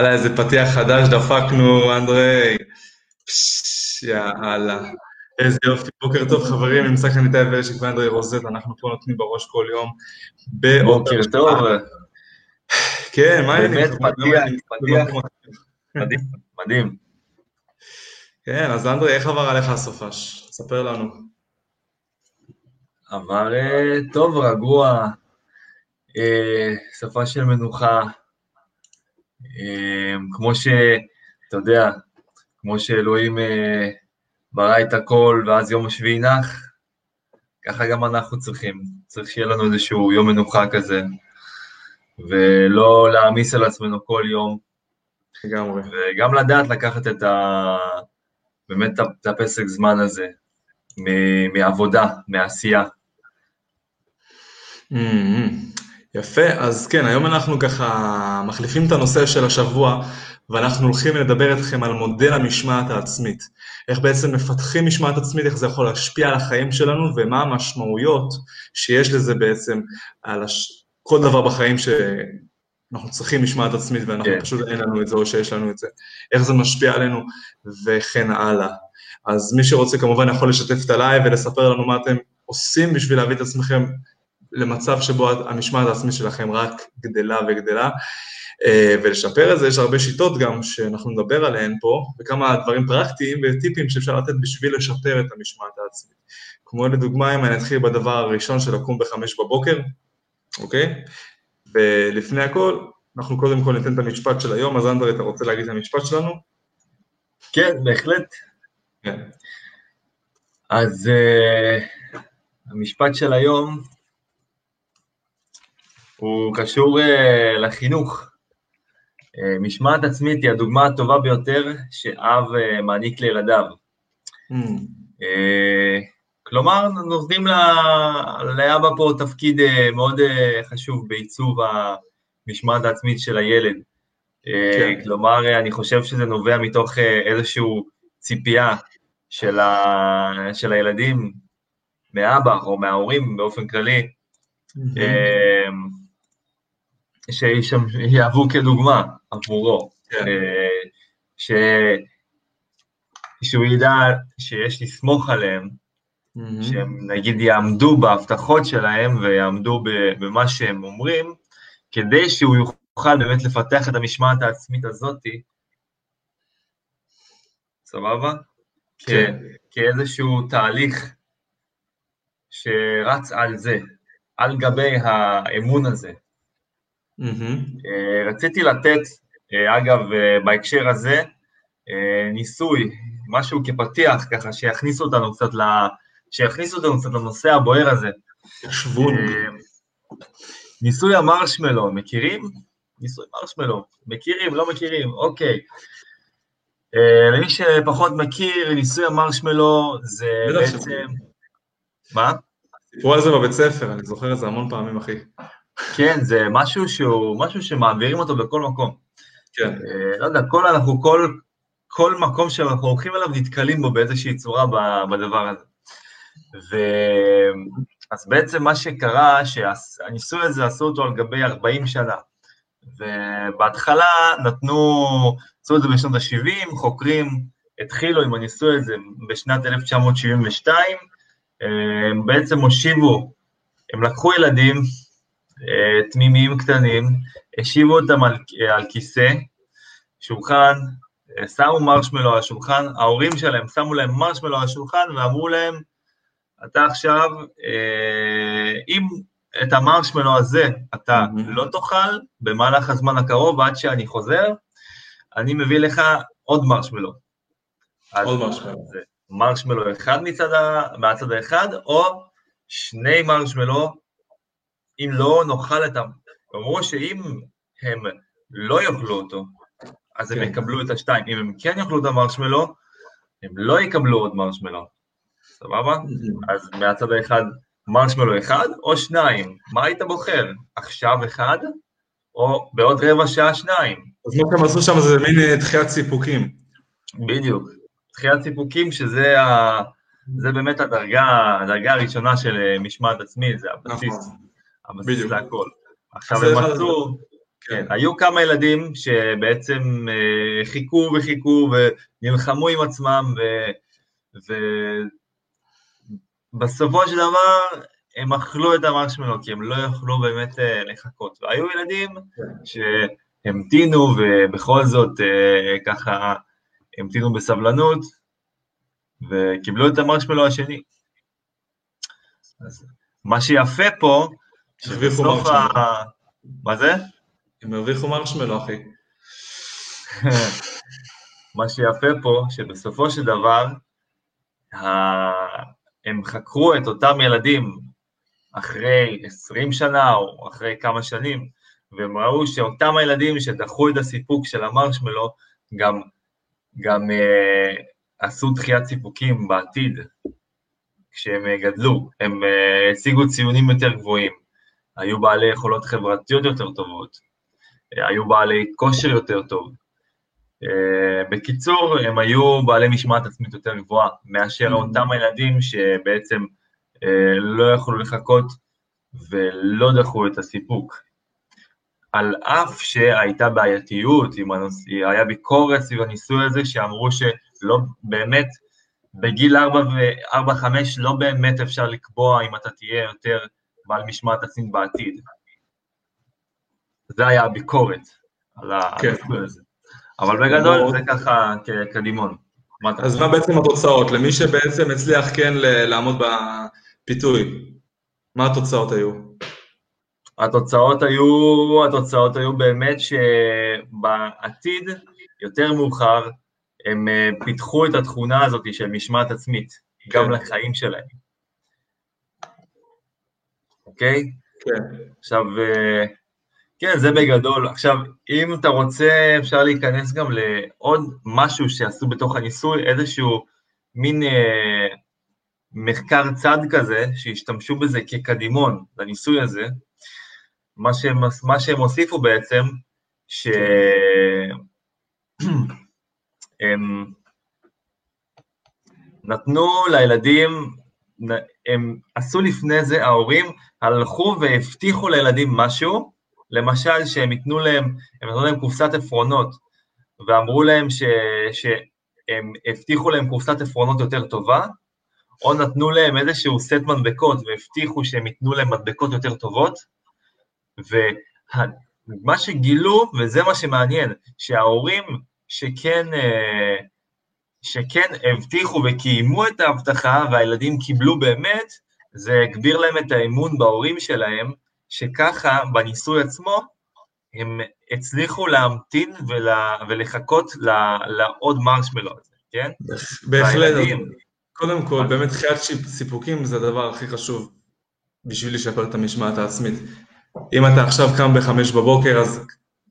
הלאה, איזה פתיח חדש דפקנו, אנדרי. יאללה. איזה יופי, בוקר טוב חברים, נמצא כאן איתי ורשק ואנדרי רוזט, אנחנו פה נותנים בראש כל יום. בוקר טוב. כן, מה העניינים? באמת פתיח, פתיח, מדהים, מדהים. כן, אז אנדרי, איך עבר עליך הסופש? ספר לנו. עבר אה, טוב, רגוע, אה, שפה של מנוחה, אה, כמו שאתה יודע, כמו שאלוהים ברא את הכל ואז יום השביעי נח, ככה גם אנחנו צריכים, צריך שיהיה לנו איזשהו יום מנוחה כזה, ולא להעמיס על עצמנו כל יום. לגמרי. וגם לדעת לקחת את ה... באמת את הפסק זמן הזה, מעבודה, מעשייה. Mm-hmm. יפה, אז כן, היום אנחנו ככה מחליפים את הנושא של השבוע, ואנחנו הולכים לדבר איתכם על מודל המשמעת העצמית. איך בעצם מפתחים משמעת עצמית, איך זה יכול להשפיע על החיים שלנו, ומה המשמעויות שיש לזה בעצם על הש... כל דבר בחיים שאנחנו צריכים משמעת עצמית, ואנחנו כן. פשוט אין לנו את זה, או שיש לנו את זה. איך זה משפיע עלינו, וכן הלאה. אז מי שרוצה כמובן יכול לשתף את ה live ולספר לנו מה אתם עושים בשביל להביא את עצמכם למצב שבו המשמעת העצמית שלכם רק גדלה וגדלה. אה, ולשפר את זה, יש הרבה שיטות גם שאנחנו נדבר עליהן פה, וכמה דברים פרקטיים וטיפים שאפשר לתת בשביל לשפר את המשמעת העצמית. כמו לדוגמה, אם אני אתחיל בדבר הראשון של לקום בחמש בבוקר, אוקיי? ולפני הכל, אנחנו קודם כל ניתן את המשפט של היום, אז אנדרי, אתה רוצה להגיד את המשפט שלנו? כן, בהחלט. כן. אז uh, המשפט של היום הוא קשור uh, לחינוך. Uh, משמעת עצמית היא הדוגמה הטובה ביותר שאב uh, מעניק לילדיו. Mm. Uh, כלומר, נותנים לאבא פה תפקיד uh, מאוד uh, חשוב בעיצוב המשמעת העצמית של הילד. כן. כלומר, אני חושב שזה נובע מתוך איזשהו ציפייה של, ה... של הילדים מאבא או מההורים באופן כללי, mm-hmm. שיהוו כדוגמה עבורו, כן. אה, ש... שהוא ידע שיש לסמוך עליהם, mm-hmm. שהם נגיד יעמדו בהבטחות שלהם ויעמדו במה שהם אומרים, כדי שהוא יוכל באמת לפתח את המשמעת העצמית הזאתי, סבבה? כן. כאיזשהו תהליך שרץ על זה, על גבי האמון הזה. Mm-hmm. רציתי לתת, אה, אגב, אה, בהקשר הזה, ניסוי, משהו כפתיח, ככה שיכניסו אותנו קצת, ל... שיכניסו אותנו קצת לנושא הבוער הזה. ישבו. ניסוי המרשמלו, מכירים? ניסוי מרשמלו, מכירים, לא מכירים, אוקיי. Uh, למי שפחות מכיר, ניסוי המרשמלו זה בעצם... מה? סיפרו על זה בבית ספר, אני זוכר את זה המון פעמים, אחי. כן, זה משהו שהוא, משהו שמעבירים אותו בכל מקום. כן. Uh, לא יודע, כל, אנחנו, כל, כל מקום שאנחנו הולכים אליו נתקלים בו באיזושהי צורה בדבר הזה. ו... אז בעצם מה שקרה, שהניסוי הזה עשו אותו על גבי 40 שנה. ובהתחלה נתנו, עשו את זה בשנות ה-70, חוקרים התחילו עם הניסוי הזה בשנת 1972, הם בעצם הושיבו, הם לקחו ילדים אה, תמימים קטנים, השיבו אותם על, על כיסא, שולחן, אה, שמו מרשמלו על השולחן, ההורים שלהם שמו להם מרשמלו על השולחן ואמרו להם, אתה עכשיו, אה, אם את המרשמלו הזה אתה mm-hmm. לא תאכל במהלך הזמן הקרוב עד שאני חוזר, אני מביא לך עוד מרשמלו. עוד מרשמלו. מרשמלו אחד מצד ה... מהצד האחד, או שני מרשמלו, אם לא נאכל את ה... אמרו שאם הם לא יאכלו אותו, אז כן. הם יקבלו את השתיים. אם הם כן יאכלו את המרשמלו, הם לא יקבלו עוד מרשמלו. סבבה? Mm-hmm. אז מהצד האחד מרשמלו אחד או שניים, מה היית בוחר? עכשיו אחד או בעוד רבע שעה שניים? אז מה שהם עשו שם זה מין אה, דחיית סיפוקים. בדיוק, דחיית סיפוקים שזה ה... זה באמת הדרגה, הדרגה הראשונה של אה, משמעת עצמית, זה הבסיס, נכון. הבסיס להכל. עכשיו הם מצאו כן, היו כמה ילדים שבעצם אה, חיכו וחיכו ונלחמו עם עצמם, ובסופו של דבר הם אכלו את המרשמלו, כי הם לא יכלו באמת אה, לחכות. והיו ילדים כן. שהמתינו, ובכל זאת אה, ככה המתינו בסבלנות, וקיבלו את המרשמלו השני. אז מה שיפה פה, שבסוף ה... מה זה? הם הרוויחו מרשמלו, אחי. מה שיפה פה, שבסופו של דבר, הם חקרו את אותם ילדים אחרי 20 שנה או אחרי כמה שנים, והם ראו שאותם הילדים שדחו את הסיפוק של המרשמלו, גם, גם אה, עשו דחיית סיפוקים בעתיד, כשהם גדלו, הם אה, השיגו ציונים יותר גבוהים, היו בעלי יכולות חברתיות יותר טובות, אה, היו בעלי כושר יותר טוב. אה, בקיצור, הם היו בעלי משמעת עצמית יותר גבוהה מאשר mm-hmm. אותם הילדים שבעצם לא יכלו לחכות ולא דחו את הסיפוק. על אף שהייתה בעייתיות, היה ביקורת סביב הניסוי הזה, שאמרו שלא באמת, בגיל 4-5 לא באמת אפשר לקבוע אם אתה תהיה יותר בעל משמעת עצמית בעתיד. זה היה הביקורת על כן. הניסוי הזה. אבל בגדול זה ככה כקדימון. אז מה בעצם התוצאות? למי שבעצם הצליח כן לעמוד בפיתוי, מה התוצאות היו? התוצאות היו, התוצאות היו באמת שבעתיד, יותר מאוחר, הם אה, פיתחו את התכונה הזאת של משמעת עצמית, כן. גם לחיים שלהם. אוקיי? כן. עכשיו, אה, כן, זה בגדול. עכשיו, אם אתה רוצה, אפשר להיכנס גם לעוד משהו שעשו בתוך הניסוי, איזשהו מין אה, מחקר צד כזה, שהשתמשו בזה כקדימון לניסוי הזה. מה שהם, מה שהם הוסיפו בעצם, שהם נתנו לילדים, הם עשו לפני זה, ההורים הלכו והבטיחו לילדים משהו, למשל שהם ייתנו להם, הם נתנו להם קופסת עפרונות, ואמרו להם ש, שהם הבטיחו להם קופסת עפרונות יותר טובה, או נתנו להם איזשהו סט מדבקות והבטיחו שהם ייתנו להם מדבקות יותר טובות, ומה שגילו, וזה מה שמעניין, שההורים שכן, אה, שכן הבטיחו וקיימו את ההבטחה והילדים קיבלו באמת, זה הגביר להם את האמון בהורים שלהם, שככה בניסוי עצמו הם הצליחו להמתין ולה, ולחכות לעוד מרשמלו הזה, כן? בהחלט. קודם כל, באמת דחיית סיפוקים זה הדבר הכי חשוב בשביל לשפר את המשמעת העצמית. אם אתה עכשיו קם בחמש בבוקר, אז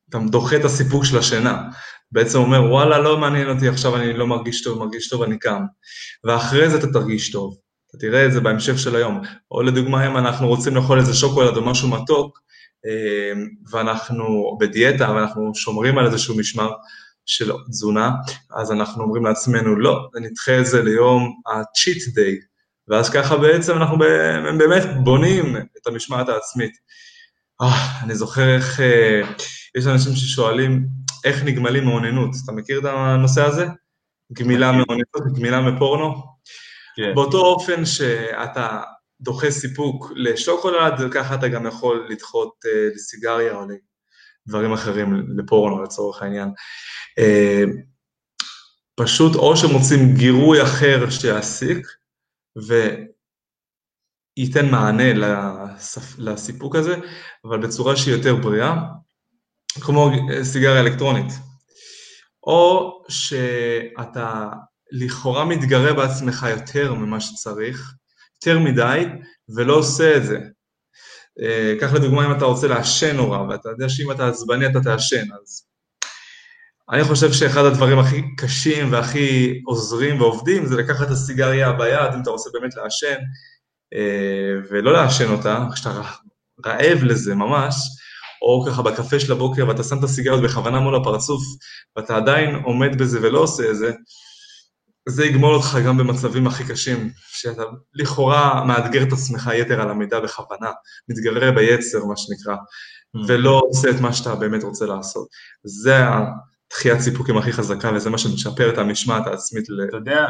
אתה דוחה את הסיפוק של השינה. בעצם אומר, וואלה, לא מעניין אותי עכשיו, אני לא מרגיש טוב, מרגיש טוב, אני קם. ואחרי זה אתה תרגיש טוב. אתה תראה את זה בהמשך של היום. או לדוגמה, אם אנחנו רוצים לאכול איזה שוקולד או משהו מתוק, אה, ואנחנו בדיאטה, ואנחנו שומרים על איזשהו משמר של תזונה, אז אנחנו אומרים לעצמנו, לא, נדחה את זה ליום ה-cheat day, ואז ככה בעצם אנחנו באמת בונים את המשמעת העצמית. אה, אני זוכר איך, אה, יש אנשים ששואלים, איך נגמלים מאוננות? אתה מכיר את הנושא הזה? גמילה מאוננות, גמילה מפורנו? כן. באותו אופן שאתה דוחה סיפוק לשוקולד, ככה אתה גם יכול לדחות אה, לסיגריה או לדברים אחרים, לפורנו לצורך העניין. אה, פשוט או שמוצאים גירוי אחר שיעסיק, וייתן מענה לסיפוק הזה, אבל בצורה שהיא יותר בריאה, כמו סיגריה אלקטרונית. או שאתה לכאורה מתגרה בעצמך יותר ממה שצריך, יותר מדי, ולא עושה את זה. קח אה, לדוגמה אם אתה רוצה לעשן נורא, ואתה יודע שאם אתה עצבני אתה תעשן, אז אני חושב שאחד הדברים הכי קשים והכי עוזרים ועובדים זה לקחת את הסיגריה ביד, אם אתה רוצה באמת לעשן, אה, ולא לעשן אותה, כשאתה רעב לזה ממש, או ככה בקפה של הבוקר ואתה שם את הסיגריות בכוונה מול הפרצוף, ואתה עדיין עומד בזה ולא עושה את זה, זה יגמול אותך גם במצבים הכי קשים, שאתה לכאורה מאתגר את עצמך יתר על המידה בכוונה, מתגרה ביצר, מה שנקרא. mm. ולא עושה את מה שאתה באמת רוצה לעשות. זה התחיית סיפוקים הכי חזקה, וזה מה שמשפר את המשמעת העצמית. אתה יודע,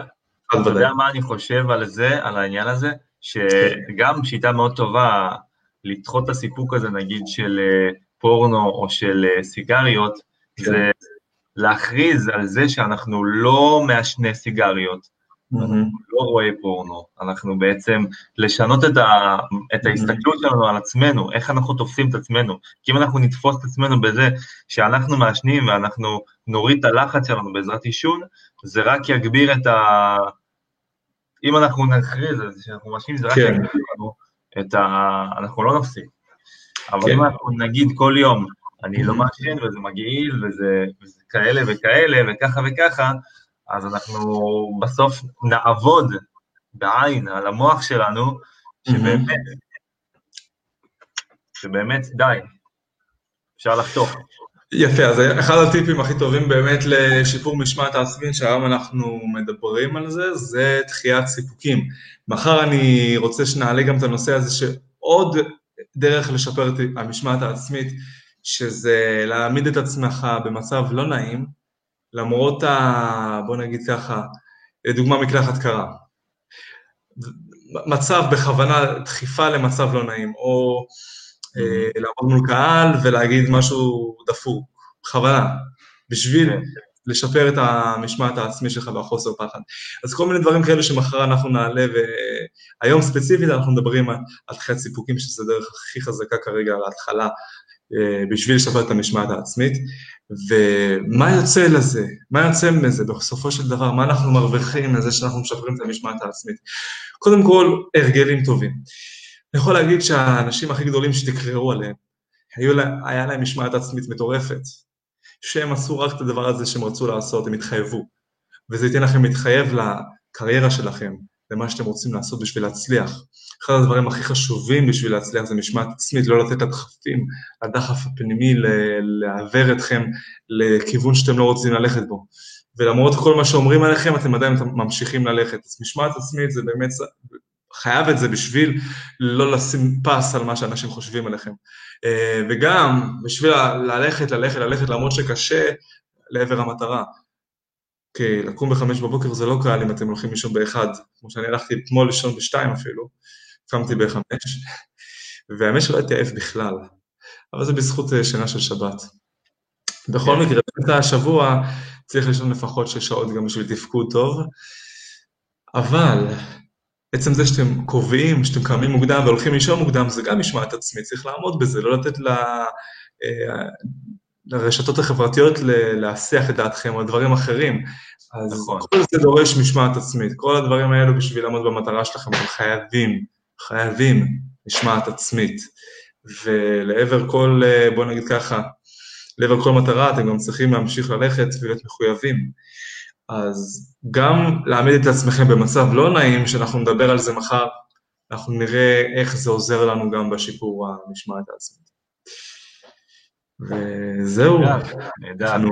אתה יודע מה אני חושב על זה, על העניין הזה? שגם שיטה מאוד טובה לדחות את הסיפוק הזה, נגיד של אה, פורנו או של אה, סיגריות, כן. זה להכריז על זה שאנחנו לא מעשני סיגריות, אנחנו לא רואה פורנו, אנחנו בעצם לשנות את, ה, את ההסתכלות שלנו על עצמנו, איך אנחנו תופסים את עצמנו. כי אם אנחנו נתפוס את עצמנו בזה שאנחנו מעשנים ואנחנו נוריד את הלחץ שלנו בעזרת עישון, זה רק יגביר את ה... אם אנחנו נכריז על זה שאנחנו מעשנים, זה רק כן. יגביר לנו את ה... אנחנו לא נפסיק. אבל כן. אם אנחנו נגיד כל יום, אני לא מעשן וזה מגעיל וזה, וזה כאלה וכאלה וככה וככה, אז אנחנו בסוף נעבוד בעין על המוח שלנו, שבאמת, שבאמת די, אפשר לחתוך. יפה, אז אחד הטיפים הכי טובים באמת לשיפור משמעת העצמית, שהיום אנחנו מדברים על זה, זה דחיית סיפוקים. מחר אני רוצה שנעלה גם את הנושא הזה שעוד דרך לשפר את המשמעת העצמית, שזה להעמיד את עצמך במצב לא נעים, למרות ה... בוא נגיד ככה, דוגמה מקלחת קרה. מצב בכוונה, דחיפה למצב לא נעים, או אה, mm-hmm. לעמוד מול קהל ולהגיד משהו דפוק, בכוונה, בשביל כן. לשפר את המשמעת העצמי שלך והחוסר פחד. אז כל מיני דברים כאלה שמחר אנחנו נעלה, והיום ספציפית אנחנו מדברים על דחיית סיפוקים, שזו הדרך הכי חזקה כרגע על ההתחלה, אה, בשביל לשפר את המשמעת העצמית. ומה יוצא לזה? מה יוצא מזה בסופו של דבר? מה אנחנו מרוויחים מזה שאנחנו משפרים את המשמעת העצמית? קודם כל, הרגלים טובים. אני יכול להגיד שהאנשים הכי גדולים שתקראו עליהם, היה להם משמעת עצמית מטורפת, שהם עשו רק את הדבר הזה שהם רצו לעשות, הם התחייבו. וזה ייתן לכם להתחייב לקריירה שלכם, למה שאתם רוצים לעשות בשביל להצליח. אחד הדברים הכי חשובים בשביל להצליח זה משמעת עצמית, לא לתת לדחפים, לדחף הפנימי לעוור אתכם לכיוון שאתם לא רוצים ללכת בו. ולמרות כל מה שאומרים עליכם, אתם עדיין ממשיכים ללכת. אז משמעת עצמית זה באמת, חייב את זה בשביל לא לשים פס על מה שאנשים חושבים עליכם. אה, וגם בשביל ללכת, ללכת, ללכת, למרות שקשה, לעבר המטרה. כי לקום בחמש בבוקר זה לא קל אם אתם הולכים לישון באחד, כמו שאני הלכתי אתמול לישון בשתיים אפילו, קמתי בחמש, והאמת שלא הייתי עייף בכלל, אבל זה בזכות אה, שינה של שבת. בכל כן. מקרה, באמצע השבוע צריך לישון לפחות שש שעות גם בשביל תפקוד טוב, אבל עצם זה שאתם קובעים, שאתם קמים מוקדם והולכים לישון מוקדם, זה גם משמעת עצמית, צריך לעמוד בזה, לא לתת ל... אה, לרשתות החברתיות להסיח את דעתכם או דברים אחרים. אז נכון. כל זה דורש משמעת עצמית. כל הדברים האלו בשביל לעמוד במטרה שלכם, אתם חייבים, חייבים משמעת עצמית. ולעבר כל, בוא נגיד ככה, לעבר כל מטרה אתם גם צריכים להמשיך ללכת ולהיות מחויבים. אז גם להעמיד את עצמכם במצב לא נעים, שאנחנו נדבר על זה מחר, אנחנו נראה איך זה עוזר לנו גם בשיפור המשמעת העצמית. וזהו, אנחנו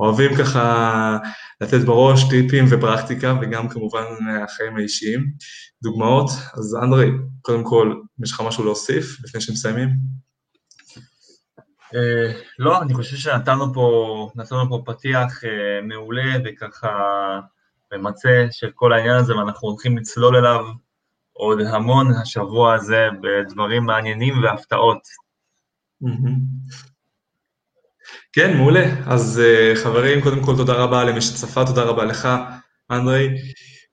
אוהבים ככה לתת בראש טיפים ופרקטיקה, וגם כמובן החיים האישיים, דוגמאות. אז אנדרי, קודם כל, יש לך משהו להוסיף לפני שמסיימים? אה, לא, אני חושב שנתנו פה, נתנו פה פתיח אה, מעולה וככה ממצה של כל העניין הזה, ואנחנו הולכים לצלול אליו עוד המון השבוע הזה בדברים מעניינים והפתעות. כן, מעולה. אז uh, חברים, קודם כל תודה רבה למי שצפה, תודה רבה לך, אנדרי.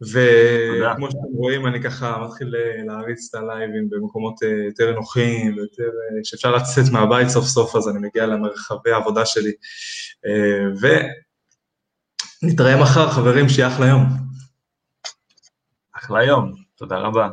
וכמו שאתם רואים, אני ככה מתחיל אה, להריץ את הלייבים במקומות uh, יותר נוחים ויותר, uh, שאפשר לצאת מהבית סוף סוף, אז אני מגיע למרחבי העבודה שלי. ונתראה מחר, חברים, שיהיה אחלה יום. אחלה יום, תודה רבה.